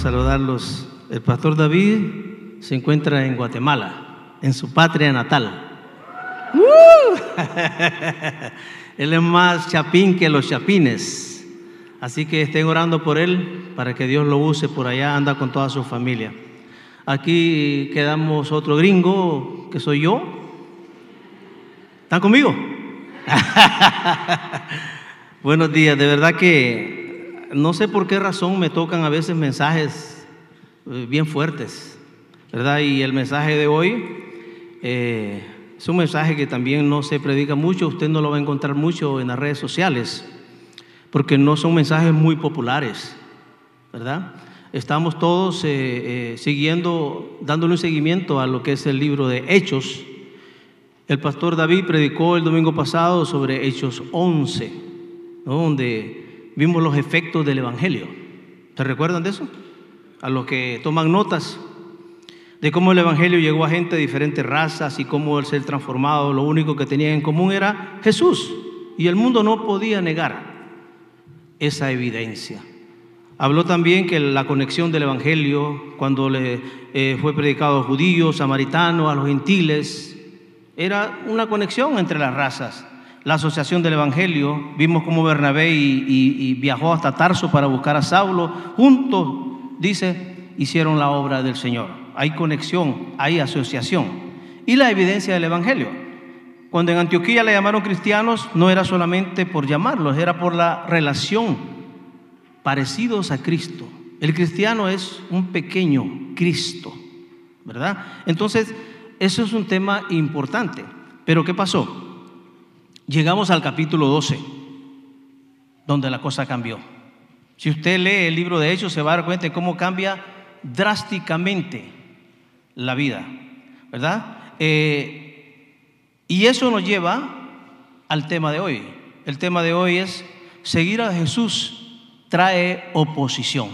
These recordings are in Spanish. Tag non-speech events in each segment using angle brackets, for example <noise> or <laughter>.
saludarlos. El pastor David se encuentra en Guatemala, en su patria natal. ¡Uh! <laughs> él es más chapín que los chapines. Así que estén orando por él para que Dios lo use por allá, anda con toda su familia. Aquí quedamos otro gringo, que soy yo. ¿Están conmigo? <laughs> Buenos días, de verdad que no sé por qué razón me tocan a veces mensajes eh, bien fuertes, ¿verdad? Y el mensaje de hoy eh, es un mensaje que también no se predica mucho, usted no lo va a encontrar mucho en las redes sociales, porque no son mensajes muy populares, ¿verdad? Estamos todos eh, siguiendo, dándole un seguimiento a lo que es el libro de Hechos. El pastor David predicó el domingo pasado sobre Hechos 11 donde vimos los efectos del Evangelio. ¿Se recuerdan de eso? A los que toman notas de cómo el Evangelio llegó a gente de diferentes razas y cómo el ser transformado, lo único que tenían en común era Jesús. Y el mundo no podía negar esa evidencia. Habló también que la conexión del Evangelio, cuando le eh, fue predicado a judíos, samaritanos, a los gentiles, era una conexión entre las razas la asociación del Evangelio, vimos cómo Bernabé y, viajó hasta Tarso para buscar a Saulo, juntos, dice, hicieron la obra del Señor. Hay conexión, hay asociación. Y la evidencia del Evangelio. Cuando en Antioquía le llamaron cristianos, no era solamente por llamarlos, era por la relación, parecidos a Cristo. El cristiano es un pequeño Cristo, ¿verdad? Entonces, eso es un tema importante. Pero ¿qué pasó? Llegamos al capítulo 12, donde la cosa cambió. Si usted lee el libro de Hechos, se va a dar cuenta de cómo cambia drásticamente la vida, ¿verdad? Eh, y eso nos lleva al tema de hoy. El tema de hoy es seguir a Jesús trae oposición.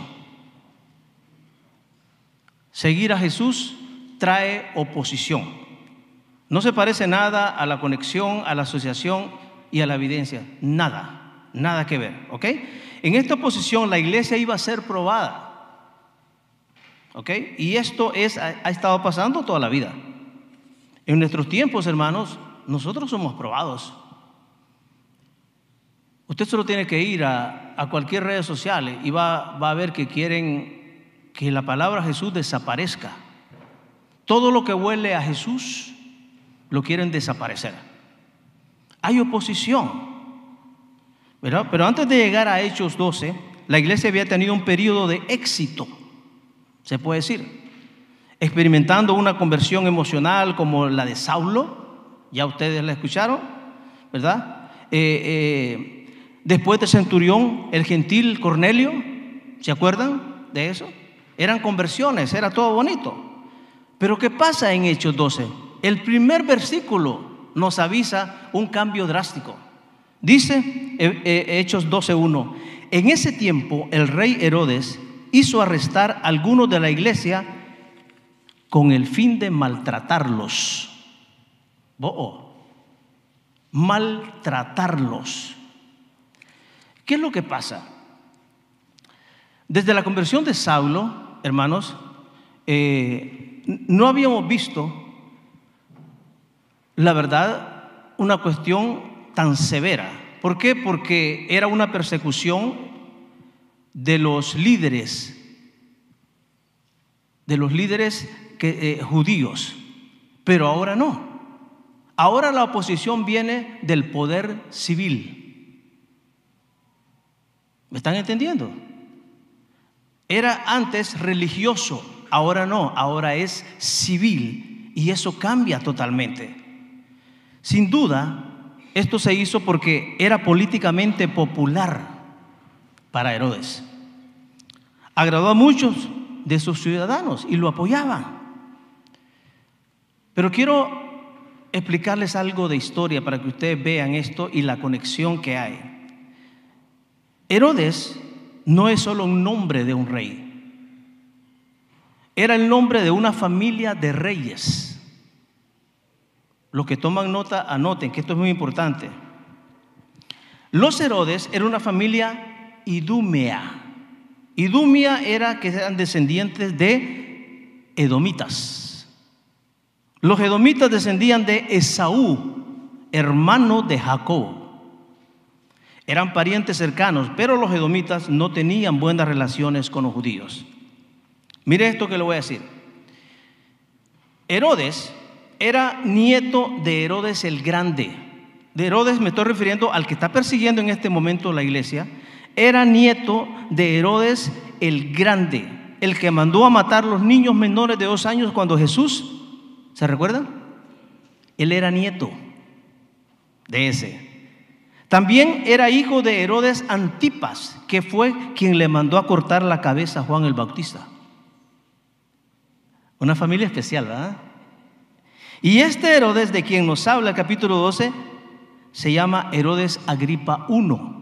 Seguir a Jesús trae oposición. No se parece nada a la conexión, a la asociación y a la evidencia. Nada, nada que ver. ¿Ok? En esta posición la iglesia iba a ser probada. ¿Ok? Y esto es, ha, estado pasando toda la vida. En nuestros tiempos, hermanos, nosotros somos probados. Usted solo tiene que ir a, cualquier red social y va, va a ver que quieren que la palabra Jesús desaparezca. Todo lo que huele a Jesús lo quieren desaparecer. Hay oposición. Pero antes de llegar a Hechos 12, la iglesia había tenido un periodo de éxito, se puede decir, experimentando una conversión emocional como la de Saulo, ya ustedes la escucharon, ¿verdad? Eh, eh, después de Centurión, el gentil Cornelio, ¿se acuerdan de eso? Eran conversiones, era todo bonito. Pero ¿qué pasa en Hechos 12? El primer versículo nos avisa un cambio drástico. Dice eh, eh, Hechos 12.1, en ese tiempo el rey Herodes hizo arrestar a algunos de la iglesia con el fin de maltratarlos. Oh, maltratarlos. ¿Qué es lo que pasa? Desde la conversión de Saulo, hermanos, eh, no habíamos visto la verdad, una cuestión tan severa. ¿Por qué? Porque era una persecución de los líderes, de los líderes eh, judíos, pero ahora no. Ahora la oposición viene del poder civil. ¿Me están entendiendo? Era antes religioso, ahora no, ahora es civil y eso cambia totalmente. Sin duda, esto se hizo porque era políticamente popular para Herodes. Agradó a muchos de sus ciudadanos y lo apoyaban. Pero quiero explicarles algo de historia para que ustedes vean esto y la conexión que hay. Herodes no es solo un nombre de un rey, era el nombre de una familia de reyes. Los que toman nota, anoten que esto es muy importante. Los Herodes era una familia idúmea. Idumia era que eran descendientes de edomitas. Los edomitas descendían de Esaú, hermano de Jacob. Eran parientes cercanos, pero los edomitas no tenían buenas relaciones con los judíos. Mire esto que le voy a decir. Herodes era nieto de Herodes el Grande. De Herodes me estoy refiriendo al que está persiguiendo en este momento la iglesia. Era nieto de Herodes el Grande, el que mandó a matar los niños menores de dos años cuando Jesús, ¿se recuerdan? Él era nieto de ese. También era hijo de Herodes Antipas, que fue quien le mandó a cortar la cabeza a Juan el Bautista. Una familia especial, ¿verdad? Y este Herodes de quien nos habla el capítulo 12 se llama Herodes Agripa I.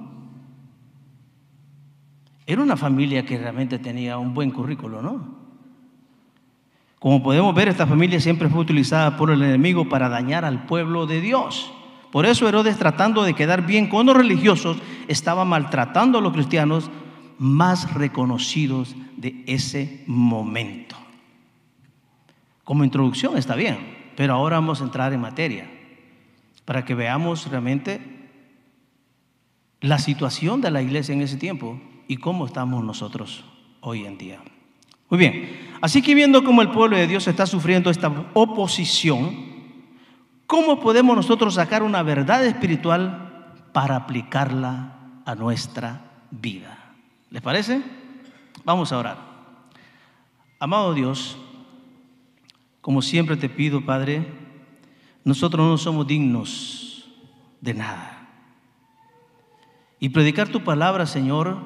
Era una familia que realmente tenía un buen currículo, ¿no? Como podemos ver, esta familia siempre fue utilizada por el enemigo para dañar al pueblo de Dios. Por eso Herodes, tratando de quedar bien con los religiosos, estaba maltratando a los cristianos más reconocidos de ese momento. Como introducción está bien, pero ahora vamos a entrar en materia para que veamos realmente la situación de la iglesia en ese tiempo y cómo estamos nosotros hoy en día. Muy bien, así que viendo cómo el pueblo de Dios está sufriendo esta oposición, ¿cómo podemos nosotros sacar una verdad espiritual para aplicarla a nuestra vida? ¿Les parece? Vamos a orar. Amado Dios, como siempre te pido, Padre, nosotros no somos dignos de nada. Y predicar tu palabra, Señor,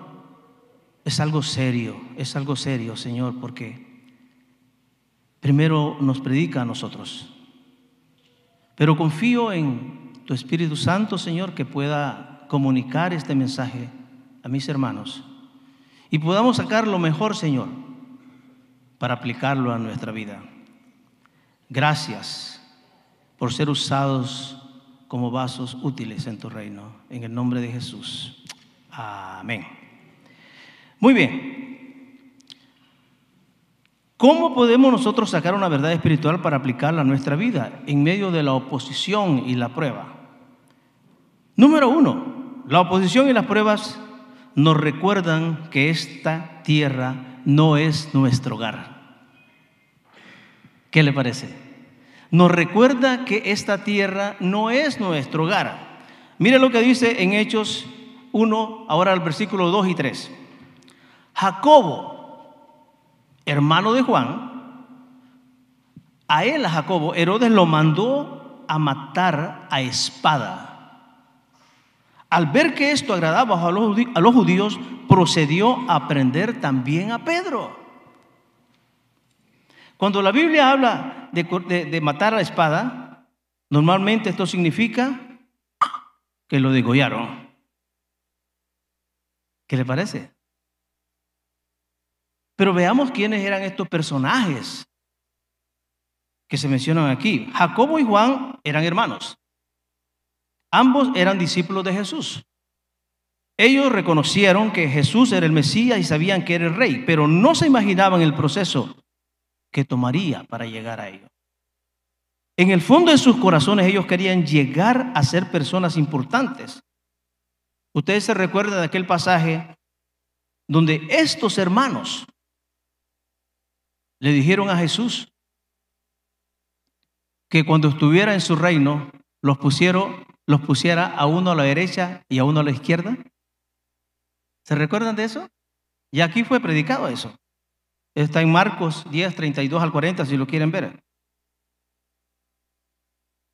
es algo serio, es algo serio, Señor, porque primero nos predica a nosotros. Pero confío en tu Espíritu Santo, Señor, que pueda comunicar este mensaje a mis hermanos y podamos sacar lo mejor, Señor, para aplicarlo a nuestra vida. Gracias por ser usados como vasos útiles en tu reino. En el nombre de Jesús. Amén. Muy bien. ¿Cómo podemos nosotros sacar una verdad espiritual para aplicarla a nuestra vida en medio de la oposición y la prueba? Número uno, la oposición y las pruebas nos recuerdan que esta tierra no es nuestro hogar. ¿Qué le parece? Nos recuerda que esta tierra no es nuestro hogar. Mire lo que dice en Hechos 1, ahora el versículo 2 y 3. Jacobo, hermano de Juan, a él, a Jacobo, Herodes lo mandó a matar a espada. Al ver que esto agradaba a los judíos, procedió a prender también a Pedro. Cuando la Biblia habla de, matar a la espada, normalmente esto significa que lo degollaron. ¿Qué le parece? Pero veamos quiénes eran estos personajes que se mencionan aquí. Jacobo y Juan eran hermanos. Ambos eran discípulos de Jesús. Ellos reconocieron que Jesús era el Mesías y sabían que era el rey, pero no se imaginaban el proceso que tomaría para llegar a ello. En el fondo de sus corazones ellos querían llegar a ser personas importantes. Ustedes se recuerdan de aquel pasaje donde estos hermanos le dijeron a Jesús que cuando estuviera en su reino los, pusieron, los pusiera a uno a la derecha y a uno a la izquierda. ¿Se recuerdan de eso? Y aquí fue predicado eso. Está en Marcos 10, 32 al 40, si lo quieren ver.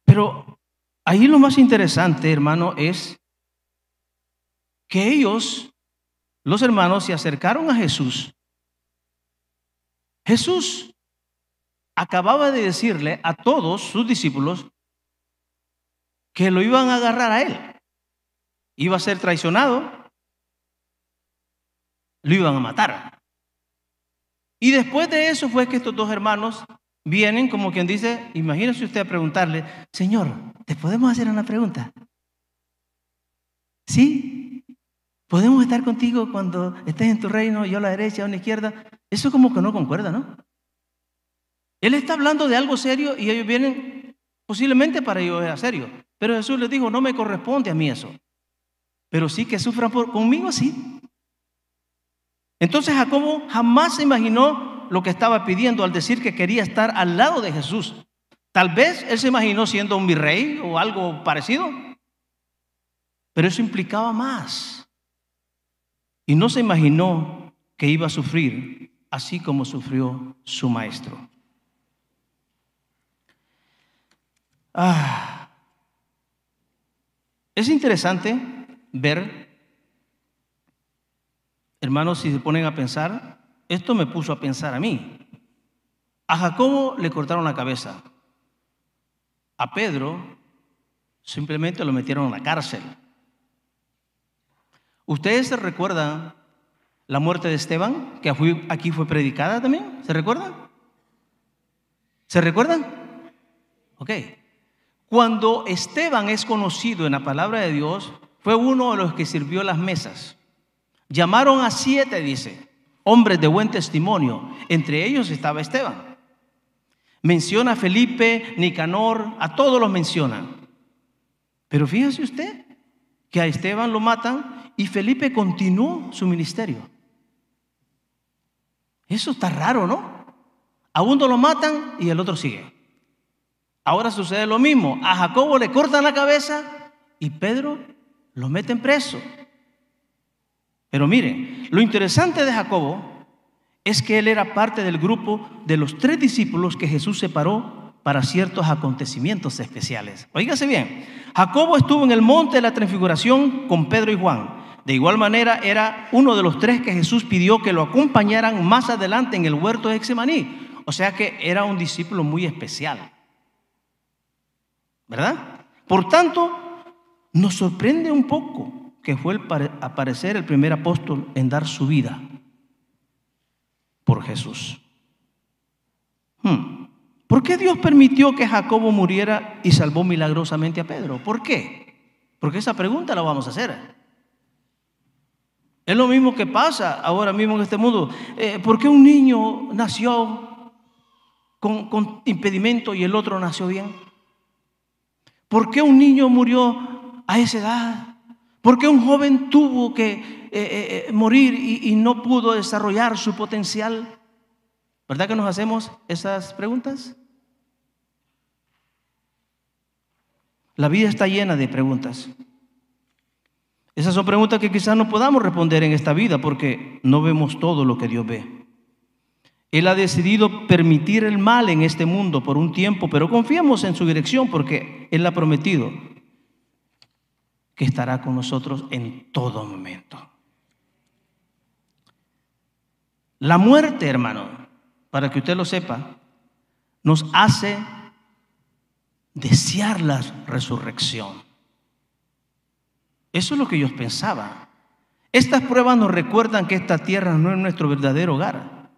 Pero ahí lo más interesante, hermano, es que ellos, los hermanos, se acercaron a Jesús. Jesús acababa de decirle a todos sus discípulos que lo iban a agarrar a él. Iba a ser traicionado, lo iban a matar. Y después de eso fue que estos dos hermanos vienen como quien dice, imagínese usted a preguntarle, Señor, ¿te podemos hacer una pregunta? ¿Sí? Podemos estar contigo cuando estés en tu reino, yo a la derecha, a la izquierda. Eso como que no concuerda, ¿no? Él está hablando de algo serio y ellos vienen posiblemente para ellos era serio. Pero Jesús les dijo, no me corresponde a mí eso. Pero sí que sufran por, conmigo, sí. Entonces Jacobo jamás se imaginó lo que estaba pidiendo al decir que quería estar al lado de Jesús. Tal vez él se imaginó siendo un virrey o algo parecido, pero eso implicaba más. Y no se imaginó que iba a sufrir así como sufrió su maestro. Ah, es interesante ver, hermanos, si se ponen a pensar, esto me puso a pensar a mí. A Jacobo le cortaron la cabeza. A Pedro simplemente lo metieron en la cárcel. ¿Ustedes se recuerdan la muerte de Esteban, que aquí fue predicada también? ¿Se recuerdan? ¿Se recuerdan? Ok. Cuando Esteban es conocido en la palabra de Dios, fue uno de los que sirvió las mesas. Llamaron a siete, dice, hombres de buen testimonio. Entre ellos estaba Esteban. Menciona a Felipe, Nicanor, a todos los mencionan. Pero fíjese usted que a Esteban lo matan y Felipe continuó su ministerio. Eso está raro, ¿no? A uno lo matan y el otro sigue. Ahora sucede lo mismo. A Jacobo le cortan la cabeza y Pedro lo meten preso. Pero miren, lo interesante de Jacobo es que él era parte del grupo de los tres discípulos que Jesús separó para ciertos acontecimientos especiales. Oígase bien, Jacobo estuvo en el monte de la transfiguración con Pedro y Juan. De igual manera era uno de los tres que Jesús pidió que lo acompañaran más adelante en el huerto de Exemaní. O sea que era un discípulo muy especial. ¿Verdad? Por tanto, nos sorprende un poco que fue a aparecer el primer apóstol en dar su vida por Jesús. Hmm. ¿Por qué Dios permitió que Jacobo muriera y salvó milagrosamente a Pedro? ¿Por qué? Porque esa pregunta la vamos a hacer. Es lo mismo que pasa ahora mismo en este mundo. Eh, ¿Por qué un niño nació con, con impedimento y el otro nació bien? ¿Por qué un niño murió a esa edad? ¿Por qué un joven tuvo que eh, eh, eh, morir y, y no pudo desarrollar su potencial? ¿Verdad que nos hacemos esas preguntas? La vida está llena de preguntas. Esas son preguntas que quizás no podamos responder en esta vida porque no vemos todo lo que Dios ve. Él ha decidido permitir el mal en este mundo por un tiempo, pero confiamos en su dirección porque Él ha prometido que estará con nosotros en todo momento. La muerte, hermano, para que usted lo sepa, nos hace desear la resurrección. Eso es lo que ellos pensaban. Estas pruebas nos recuerdan que esta tierra no es nuestro verdadero hogar.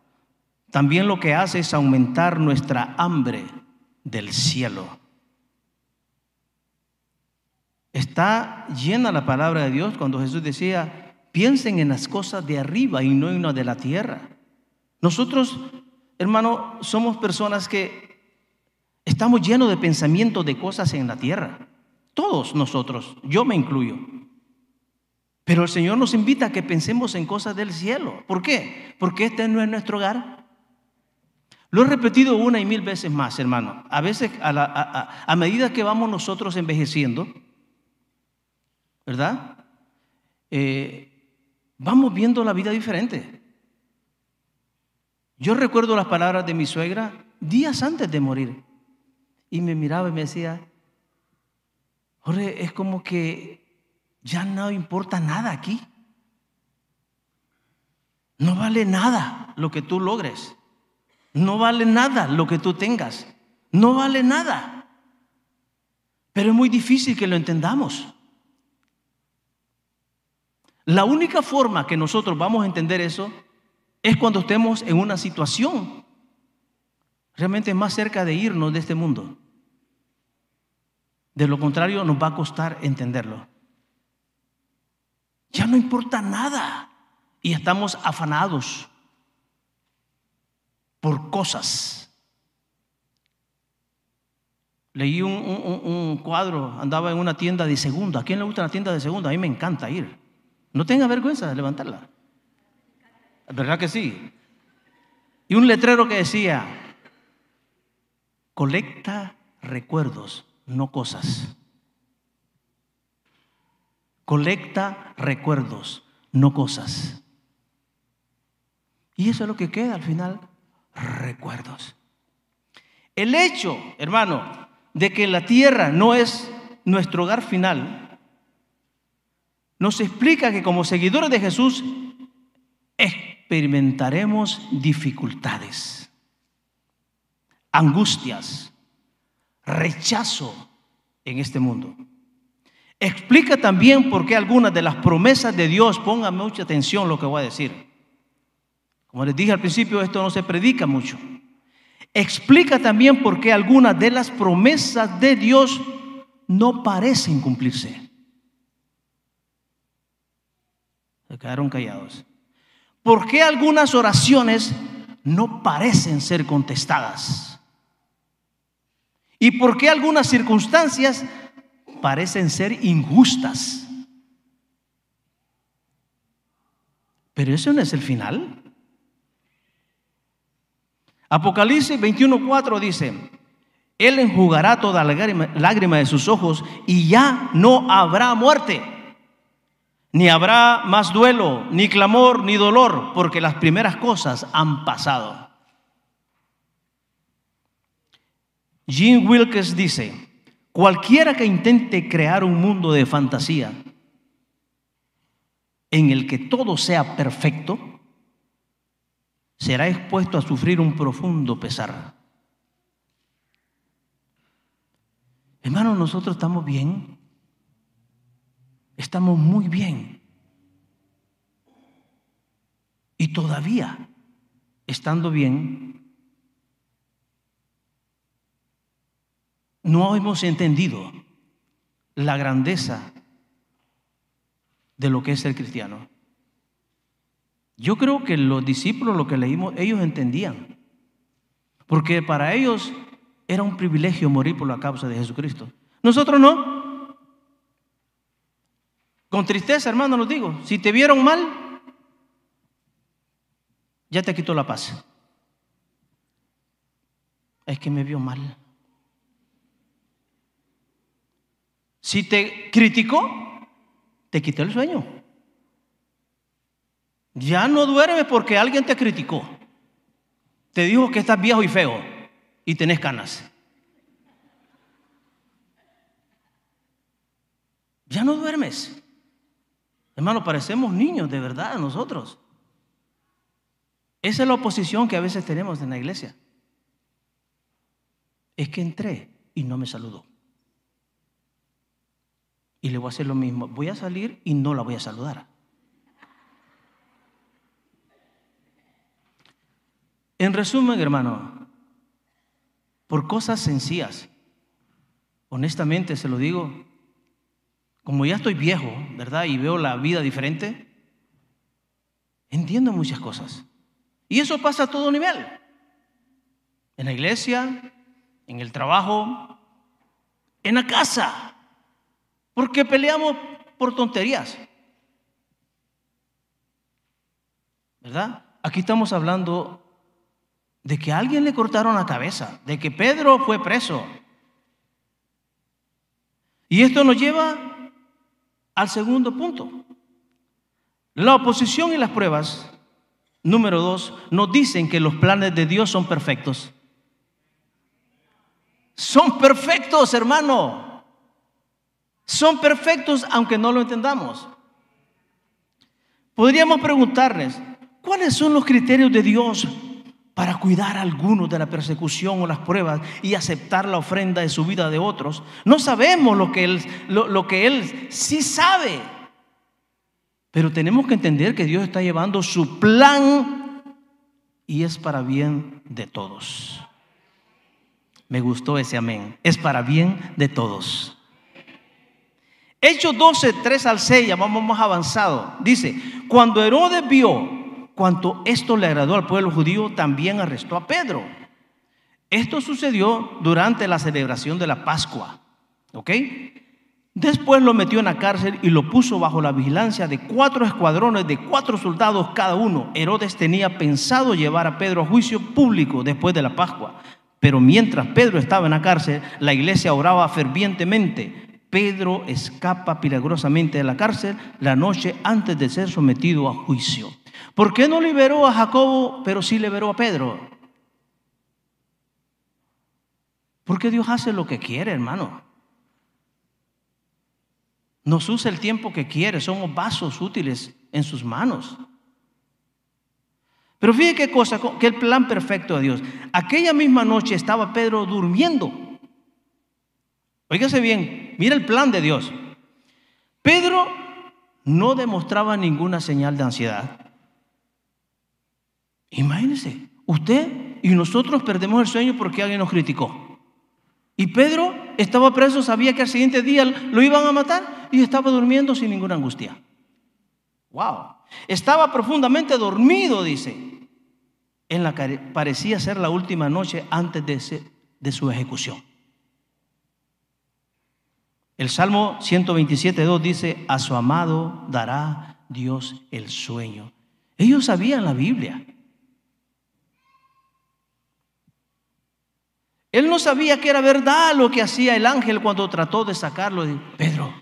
También lo que hace es aumentar nuestra hambre del cielo. Está llena la palabra de Dios cuando Jesús decía, piensen en las cosas de arriba y no en las de la tierra. Nosotros, hermano, somos personas que estamos llenos de pensamientos de cosas en la tierra. Todos nosotros, yo me incluyo. Pero el Señor nos invita a que pensemos en cosas del cielo. ¿Por qué? Porque este no es nuestro hogar. Lo he repetido una y mil veces más, hermano. A veces, a, a medida que vamos nosotros envejeciendo, ¿verdad? Eh, vamos viendo la vida diferente. Yo recuerdo las palabras de mi suegra días antes de morir. Y me miraba y me decía, Jorge, es como que ya no importa nada aquí. No vale nada lo que tú logres. No vale nada lo que tú tengas. No vale nada. Pero es muy difícil que lo entendamos. La única forma que nosotros vamos a entender eso es cuando estemos en una situación realmente más cerca de irnos de este mundo. De lo contrario, nos va a costar entenderlo. Ya no importa nada. Y estamos afanados por cosas. Leí un, cuadro, andaba en una tienda de segunda. ¿A quién le gusta la tienda de segunda? A mí me encanta ir. No tenga vergüenza de levantarla. ¿Verdad que sí? Y un letrero que decía, colecta recuerdos, no cosas. Colecta recuerdos, no cosas. Y eso es lo que queda al final, recuerdos. El hecho, hermano, de que la tierra no es nuestro hogar final, nos explica que como seguidores de Jesús experimentaremos dificultades, angustias, rechazo en este mundo. Explica también por qué algunas de las promesas de Dios, pongan mucha atención lo que voy a decir. Como les dije al principio, esto no se predica mucho. Explica también por qué algunas de las promesas de Dios no parecen cumplirse. Se quedaron callados. ¿Por qué algunas oraciones no parecen ser contestadas? ¿Y por qué algunas circunstancias parecen ser injustas? Pero eso no es el final. Apocalipsis 21:4 dice, Él enjugará toda lágrima, lágrima de sus ojos y ya no habrá muerte ni habrá más duelo, ni clamor, ni dolor, porque las primeras cosas han pasado. Jim Wilkes dice, cualquiera que intente crear un mundo de fantasía en el que todo sea perfecto, será expuesto a sufrir un profundo pesar. Hermano, nosotros estamos bien estamos muy bien. Y todavía, estando bien, no hemos entendido la grandeza de lo que es el cristiano. Yo creo que los discípulos, lo que leímos, ellos entendían. Porque para ellos era un privilegio morir por la causa de Jesucristo. Nosotros no. Con tristeza, hermano, lo digo. Si te vieron mal, ya te quitó la paz. Es que me vio mal. Si te criticó, te quitó el sueño. Ya no duermes porque alguien te criticó. Te dijo que estás viejo y feo y tenés canas. Ya no duermes. Hermano, parecemos niños de verdad nosotros. Esa es la oposición que a veces tenemos en la iglesia. Es que entré y no me saludó. Y le voy a hacer lo mismo. Voy a salir y no la voy a saludar. En resumen, hermano, por cosas sencillas, honestamente se lo digo, como ya estoy viejo, ¿verdad? Y veo la vida diferente, entiendo muchas cosas. Y eso pasa a todo nivel. En la iglesia, en el trabajo, en la casa. Porque peleamos por tonterías. ¿Verdad? Aquí estamos hablando de que a alguien le cortaron la cabeza, de que Pedro fue preso. Y esto nos lleva al segundo punto. La oposición y las pruebas, número dos, nos dicen que los planes de Dios son perfectos. Son perfectos, hermano. Son perfectos aunque no lo entendamos. Podríamos preguntarles, ¿cuáles son los criterios de Dios para cuidar a algunos de la persecución o las pruebas y aceptar la ofrenda de su vida de otros. No sabemos lo que Él, lo, que él sí sabe. Pero tenemos que entender que Dios está llevando su plan y es para bien de todos. Me gustó ese amén. Es para bien de todos. Hechos 12, 3 al 6, ya vamos más avanzado. Dice, cuando Herodes vio cuanto esto le agradó al pueblo judío, también arrestó a Pedro. Esto sucedió durante la celebración de la Pascua. ¿Ok? Después lo metió en la cárcel y lo puso bajo la vigilancia de cuatro escuadrones de cuatro soldados cada uno. Herodes tenía pensado llevar a Pedro a juicio público después de la Pascua. Pero mientras Pedro estaba en la cárcel, la iglesia oraba fervientemente. Pedro escapa milagrosamente de la cárcel la noche antes de ser sometido a juicio. ¿Por qué no liberó a Jacobo, pero sí liberó a Pedro? Porque Dios hace lo que quiere, hermano. Nos usa el tiempo que quiere, somos vasos útiles en sus manos. Pero fíjate qué cosa, que el plan perfecto de Dios. Aquella misma noche estaba Pedro durmiendo. Óigase bien, mira el plan de Dios. Pedro no demostraba ninguna señal de ansiedad. Imagínese, usted y nosotros perdemos el sueño porque alguien nos criticó. Y Pedro estaba preso, sabía que al siguiente día lo iban a matar y estaba durmiendo sin ninguna angustia. Wow. Estaba profundamente dormido, dice, en la que parecía ser la última noche antes de, de su ejecución. El Salmo 127.2 dice, a su amado dará Dios el sueño. Ellos sabían la Biblia. Él no sabía que era verdad lo que hacía el ángel cuando trató de sacarlo. Pedro,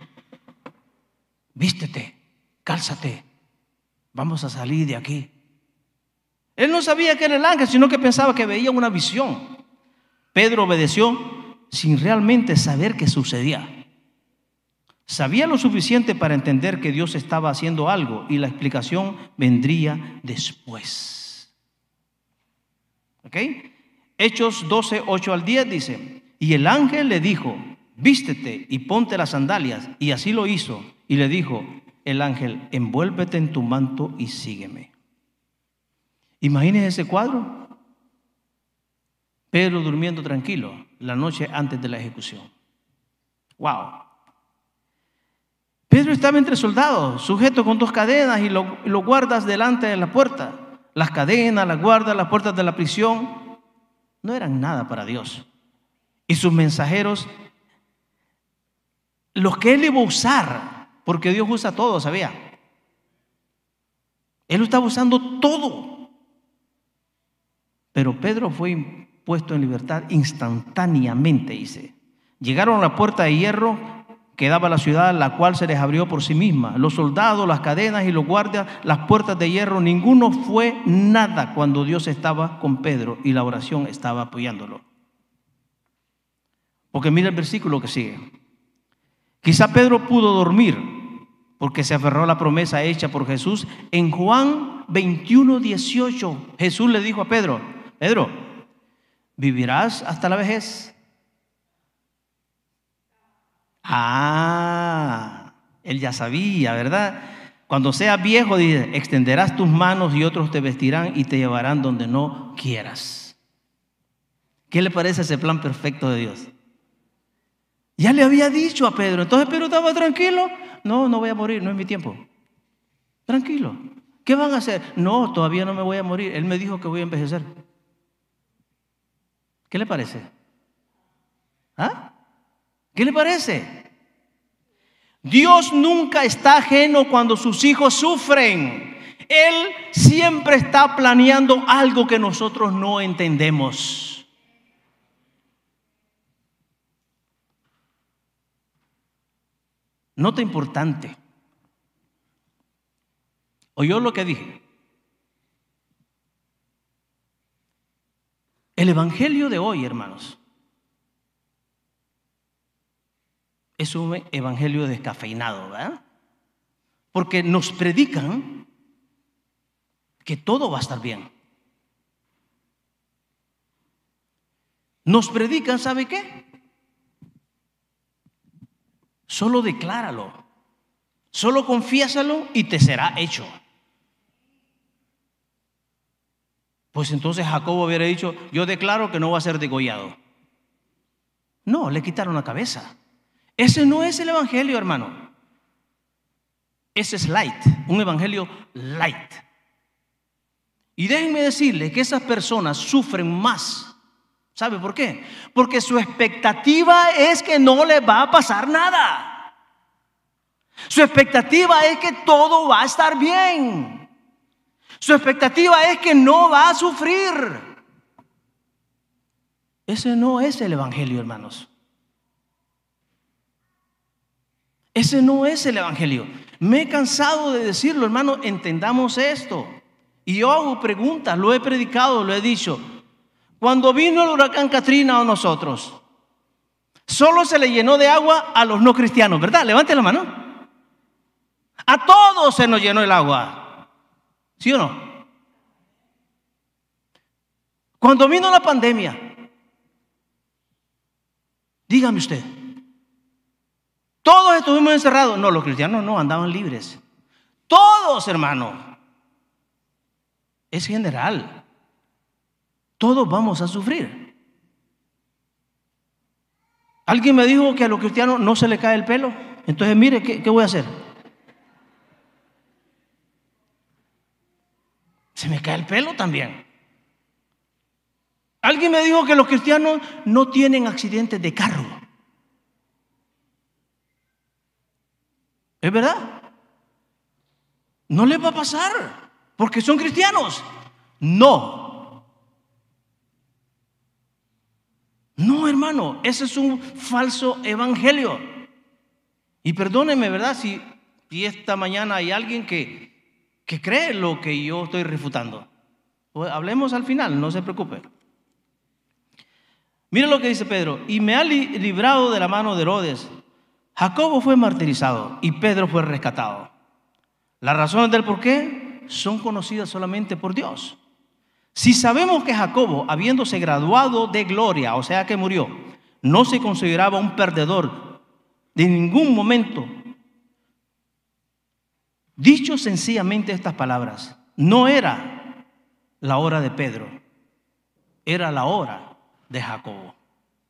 vístete, cálzate, vamos a salir de aquí. Él no sabía que era el ángel, sino que pensaba que veía una visión. Pedro obedeció sin realmente saber qué sucedía. Sabía lo suficiente para entender que Dios estaba haciendo algo y la explicación vendría después. ¿Ok? Hechos 12, 8 al 10 dice, y el ángel le dijo, vístete y ponte las sandalias. Y así lo hizo. Y le dijo el ángel, envuélvete en tu manto y sígueme. Imagínese ese cuadro. Pedro durmiendo tranquilo la noche antes de la ejecución. Wow. Pedro estaba entre soldados, sujeto con dos cadenas y lo guardas delante de la puerta. Las cadenas, las guardas, las puertas de la prisión no eran nada para Dios. Y sus mensajeros, los que él iba a usar, porque Dios usa todo, ¿sabía? Él estaba usando todo. Pero Pedro fue puesto en libertad instantáneamente, dice. Llegaron a la puerta de hierro quedaba la ciudad, la cual se les abrió por sí misma. Los soldados, las cadenas y los guardias, las puertas de hierro, ninguno fue nada cuando Dios estaba con Pedro y la oración estaba apoyándolo. Porque mira el versículo que sigue. Quizá Pedro pudo dormir porque se aferró a la promesa hecha por Jesús. En Juan 21, 18, Jesús le dijo a Pedro, Pedro, ¿vivirás hasta la vejez? Ah, él ya sabía, ¿verdad? Cuando seas viejo, dice, extenderás tus manos y otros te vestirán y te llevarán donde no quieras. ¿Qué le parece ese plan perfecto de Dios? Ya le había dicho a Pedro, entonces Pedro estaba tranquilo. No, no voy a morir, no es mi tiempo. Tranquilo. ¿Qué van a hacer? No, todavía no me voy a morir. Él me dijo que voy a envejecer. ¿Qué le parece? ¿Ah? ¿Qué le parece? Dios nunca está ajeno cuando sus hijos sufren. Él siempre está planeando algo que nosotros no entendemos. Nota importante. ¿Oyó lo que dije? El Evangelio de hoy, hermanos, es un evangelio descafeinado, ¿verdad? Porque nos predican que todo va a estar bien. Nos predican, ¿sabe qué? Solo decláralo. Solo confiésalo y te será hecho. Pues entonces Jacobo hubiera dicho, yo declaro que no va a ser degollado. No, le quitaron la cabeza. Ese no es el Evangelio, hermano. Ese es light, un evangelio light. Y déjenme decirles que esas personas sufren más. ¿Sabe por qué? Porque su expectativa es que no les va a pasar nada. Su expectativa es que todo va a estar bien. Su expectativa es que no va a sufrir. Ese no es el Evangelio, hermanos. Ese no es el Evangelio. Me he cansado de decirlo, hermano, entendamos esto. Y yo hago preguntas, lo he predicado, lo he dicho. Cuando vino el huracán Katrina a nosotros, solo se le llenó de agua a los no cristianos, ¿verdad? Levante la mano. A todos se nos llenó el agua. ¿Sí o no? Cuando vino la pandemia, dígame usted, todos estuvimos encerrados. No, los cristianos no, andaban libres. Todos, hermano. Es general. Todos vamos a sufrir. Alguien me dijo que a los cristianos no se le cae el pelo. Entonces, mire, ¿qué, qué voy a hacer? Se me cae el pelo también. Alguien me dijo que los cristianos no tienen accidentes de carro. ¿Es verdad? No les va a pasar porque son cristianos. No. No, hermano, ese es un falso evangelio. Y perdónenme, ¿verdad? Si, esta mañana hay alguien que, que cree lo que yo estoy refutando. Pues hablemos al final, no se preocupe. Mire lo que dice Pedro. Y me ha librado de la mano de Herodes Jacobo fue martirizado y Pedro fue rescatado. Las razones del por qué son conocidas solamente por Dios. Si sabemos que Jacobo, habiéndose graduado de gloria, o sea que murió, no se consideraba un perdedor de ningún momento, dicho sencillamente estas palabras, no era la hora de Pedro, era la hora de Jacobo.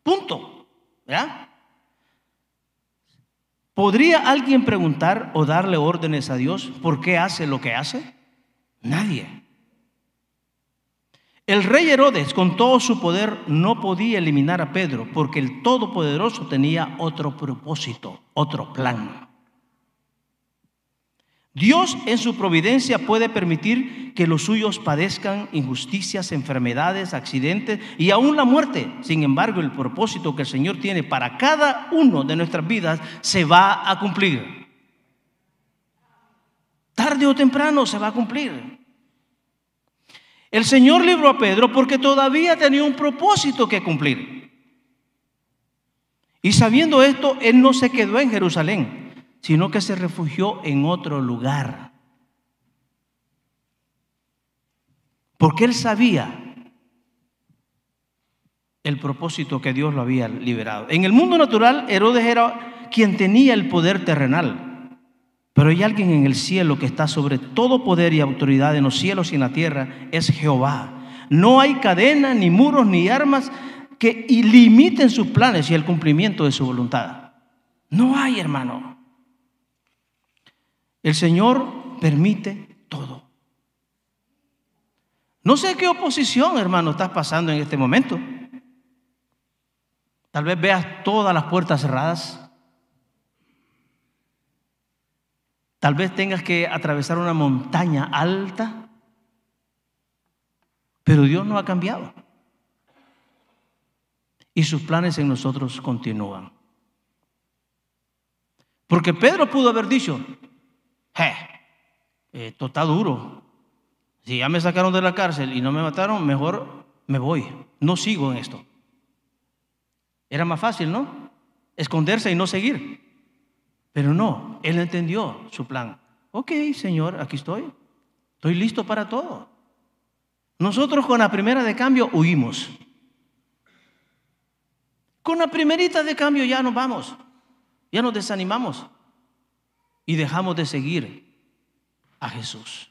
Punto. ¿Ya? ¿Podría alguien preguntar o darle órdenes a Dios por qué hace lo que hace? Nadie. El rey Herodes, con todo su poder, no podía eliminar a Pedro porque el Todopoderoso tenía otro propósito, otro plan. Dios en su providencia puede permitir que los suyos padezcan injusticias, enfermedades, accidentes y aún la muerte. Sin embargo, el propósito que el Señor tiene para cada uno de nuestras vidas se va a cumplir. Tarde o temprano se va a cumplir. El Señor libró a Pedro porque todavía tenía un propósito que cumplir. Y sabiendo esto, él no se quedó en Jerusalén sino que se refugió en otro lugar. Porque él sabía el propósito que Dios lo había liberado. En el mundo natural, Herodes era quien tenía el poder terrenal. Pero hay alguien en el cielo que está sobre todo poder y autoridad en los cielos y en la tierra, es Jehová. No hay cadena, ni muros, ni armas que limiten sus planes y el cumplimiento de su voluntad. No hay, hermano. El Señor permite todo. No sé qué oposición, hermano, estás pasando en este momento. Tal vez veas todas las puertas cerradas. Tal vez tengas que atravesar una montaña alta. Pero Dios no ha cambiado. Y sus planes en nosotros continúan. Porque Pedro pudo haber dicho, esto está duro. Si ya me sacaron de la cárcel y no me mataron, mejor me voy. No sigo en esto. Era más fácil, ¿no? Esconderse y no seguir. Pero no, él entendió su plan. Ok, Señor, aquí estoy. Estoy listo para todo. Nosotros con la primera de cambio huimos. Con la primerita de cambio ya nos vamos. Ya nos desanimamos y dejamos de seguir a Jesús.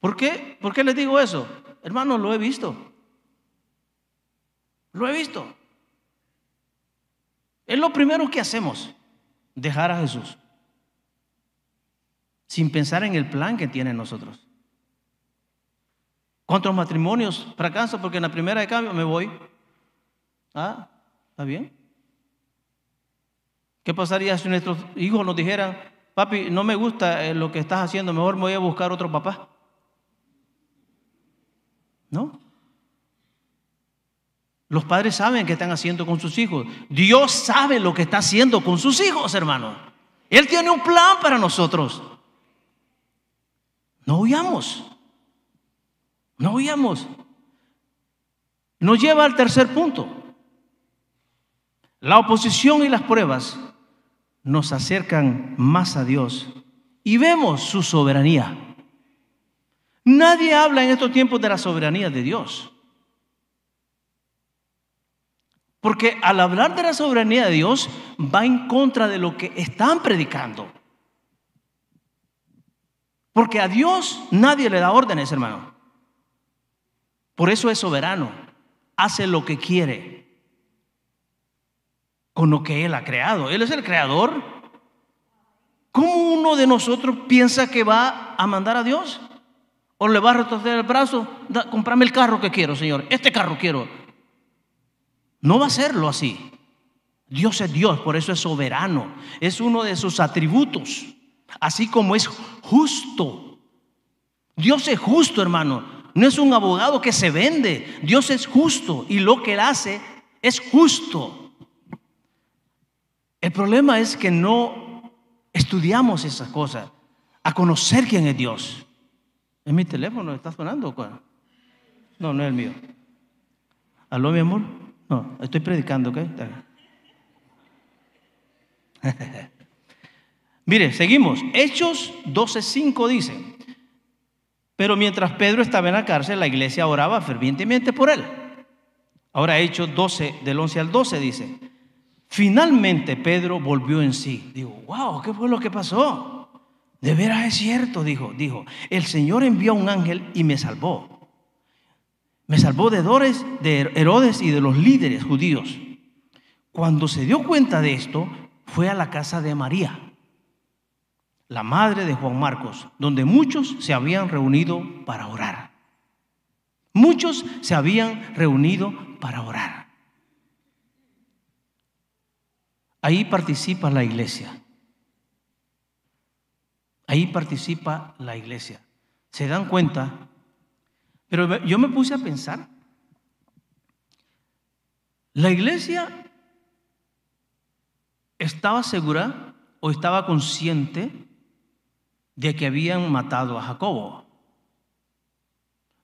¿Por qué? ¿Por qué les digo eso? Hermano, lo he visto. Lo he visto. Es lo primero que hacemos, dejar a Jesús. sin pensar en el plan que tiene nosotros. ¿Cuántos matrimonios fracasan porque en la primera de cambio me voy? Ah, ¿está bien? ¿Qué pasaría si nuestros hijos nos dijeran, papi, no me gusta eh, lo que estás haciendo, mejor me voy a buscar otro papá? ¿No? Los padres saben qué están haciendo con sus hijos. Dios sabe lo que está haciendo con sus hijos, hermano. Él tiene un plan para nosotros. No huyamos. No huyamos. Nos lleva al tercer punto. La oposición y las pruebas nos acercan más a Dios y vemos su soberanía. Nadie habla en estos tiempos de la soberanía de Dios. Porque al hablar de la soberanía de Dios va en contra de lo que están predicando. Porque a Dios nadie le da órdenes, hermano. Por eso es soberano. Hace lo que quiere con lo que Él ha creado. Él es el creador. ¿Cómo uno de nosotros piensa que va a mandar a Dios? ¿O le va a retorcer el brazo? comprame el carro que quiero, Señor. Este carro quiero. No va a serlo así. Dios es Dios, por eso es soberano. Es uno de sus atributos. Así como es justo. Dios es justo, hermano. No es un abogado que se vende. Dios es justo y lo que él hace es justo. El problema es que no estudiamos esas cosas, a conocer quién es Dios. ¿Es mi teléfono? ¿Está sonando? No, no es el mío. ¿Aló, mi amor? No, estoy predicando, ¿ok? <laughs> Mire, seguimos. Hechos 12:5 dice, pero mientras Pedro estaba en la cárcel, la iglesia oraba fervientemente por él. Ahora Hechos 12, del 11 al 12 dice, finalmente Pedro volvió en sí. Digo, wow, ¿qué fue lo que pasó? De veras es cierto, dijo, dijo, el Señor envió a un ángel y me salvó. Me salvó de, Dores, de Herodes y de los líderes judíos. Cuando se dio cuenta de esto, fue a la casa de María, la madre de Juan Marcos, donde muchos se habían reunido para orar. Muchos se habían reunido para orar. Ahí participa la iglesia. Ahí participa la iglesia. ¿Se dan cuenta pero yo me puse a pensar, la iglesia estaba segura o estaba consciente de que habían matado a Jacobo.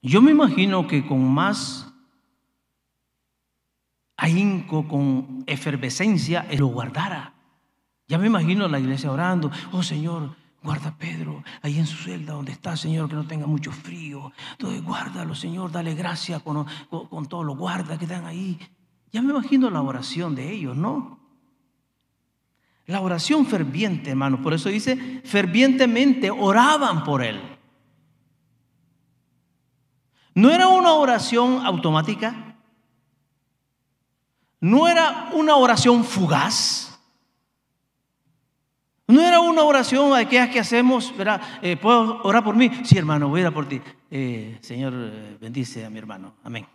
Yo me imagino que con más ahínco, con efervescencia, lo guardara. Ya me imagino la iglesia orando, oh Señor, Guarda Pedro ahí en su celda donde está, Señor, que no tenga mucho frío. Entonces, guárdalo, Señor, dale gracia con, con, todos los guardas que están ahí. Ya me imagino la oración de ellos, ¿no? La oración ferviente, hermano. Por eso dice, fervientemente oraban por él. No era una oración automática. No era una oración fugaz. No era una oración de aquellas que hacemos, ¿verdad? Eh, ¿Puedo orar por mí? Sí, hermano, voy a orar por ti. Eh, Señor, eh, bendice a mi hermano. Amén.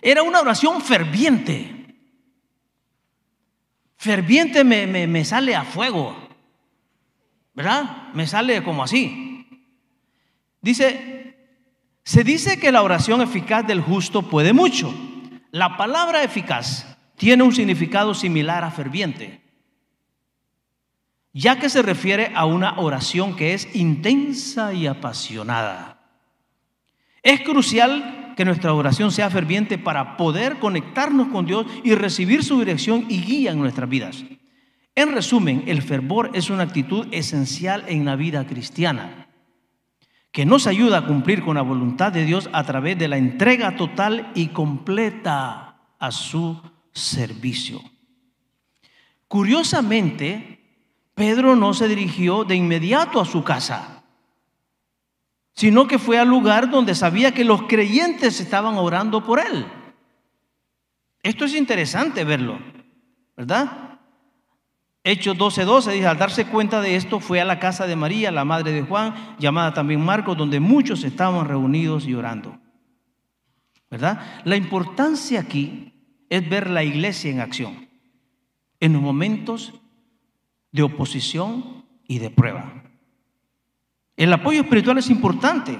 Era una oración ferviente. Ferviente me, me sale a fuego. ¿Verdad? Me sale como así. Dice, se dice que la oración eficaz del justo puede mucho. La palabra eficaz tiene un significado similar a ferviente ya que se refiere a una oración que es intensa y apasionada. Es crucial que nuestra oración sea ferviente para poder conectarnos con Dios y recibir su dirección y guía en nuestras vidas. En resumen, el fervor es una actitud esencial en la vida cristiana, que nos ayuda a cumplir con la voluntad de Dios a través de la entrega total y completa a su servicio. Curiosamente, Pedro no se dirigió de inmediato a su casa, sino que fue al lugar donde sabía que los creyentes estaban orando por él. Esto es interesante verlo, ¿verdad? Hechos 12:12 dice, al darse cuenta de esto, fue a la casa de María, la madre de Juan, llamada también Marcos, donde muchos estaban reunidos y orando. ¿Verdad? La importancia aquí es ver la iglesia en acción, en los momentos de oposición y de prueba. El apoyo espiritual es importante.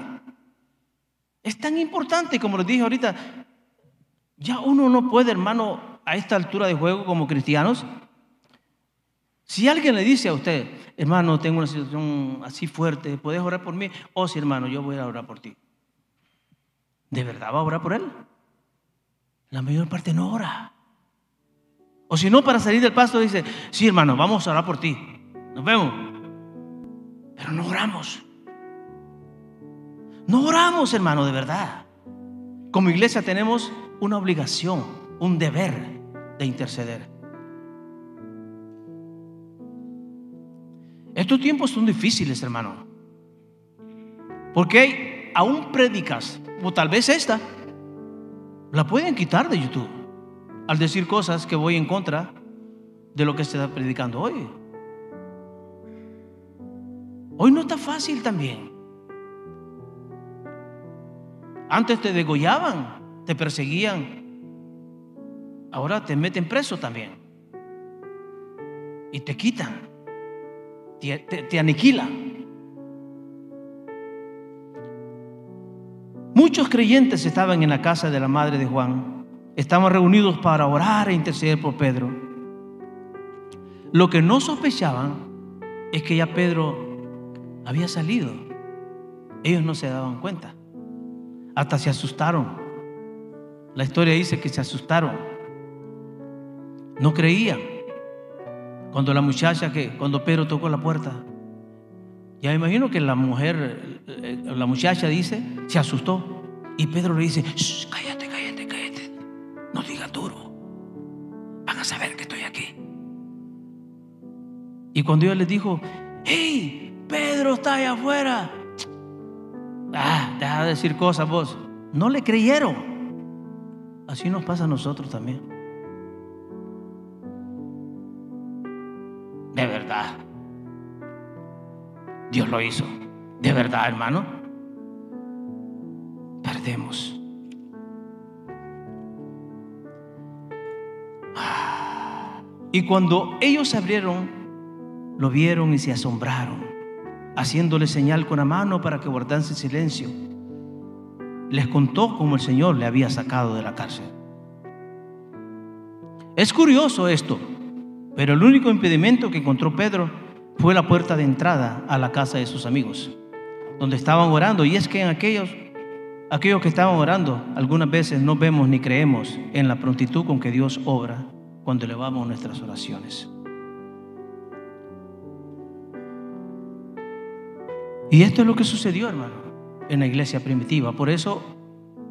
Es tan importante como les dije ahorita. Ya uno no puede, hermano, a esta altura de juego como cristianos. Si alguien le dice a usted, hermano, tengo una situación así fuerte, ¿puedes orar por mí? Oh, sí, hermano, yo voy a orar por ti. ¿De verdad va a orar por él? La mayor parte no ora. O si no, para salir del pasto dice, sí, hermano, vamos a orar por ti. Nos vemos. Pero no oramos. No oramos, hermano, de verdad. Como iglesia tenemos una obligación, un deber de interceder. Estos tiempos son difíciles, hermano. Porque aún predicas, o tal vez esta, la pueden quitar de YouTube al decir cosas que voy en contra de lo que se está predicando hoy. Hoy no está fácil también. Antes te degollaban, te perseguían. Ahora te meten preso también. Y te quitan. Te, aniquilan. Muchos creyentes estaban en la casa de la madre de Juan. Estaban reunidos para orar e interceder por Pedro. Lo que no sospechaban es que ya Pedro había salido. Ellos no se daban cuenta. Hasta se asustaron. La historia dice que se asustaron. No creían. Cuando la muchacha que cuando Pedro tocó la puerta, ya imagino que la mujer, eh, la muchacha dice, se asustó. Y Pedro le dice, cállate, cállate, cállate. No diga duro. Van a saber que estoy aquí. Y cuando Dios les dijo, hey, Pedro está allá afuera. Ah, deja de decir cosas vos. No le creyeron. Así nos pasa a nosotros también. De verdad. Dios lo hizo. De verdad, hermano. Perdemos. Y cuando ellos abrieron, lo vieron y se asombraron, haciéndole señal con la mano para que guardase silencio. Les contó cómo el Señor le había sacado de la cárcel. Es curioso esto, pero el único impedimento que encontró Pedro fue la puerta de entrada a la casa de sus amigos, donde estaban orando. Y es que en aquellos, aquellos que estaban orando, algunas veces no vemos ni creemos en la prontitud con que Dios obra cuando elevamos nuestras oraciones. Y esto es lo que sucedió, hermano, en la iglesia primitiva. Por eso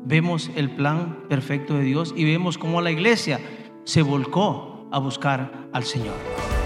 vemos el plan perfecto de Dios y vemos cómo la iglesia se volcó a buscar al Señor.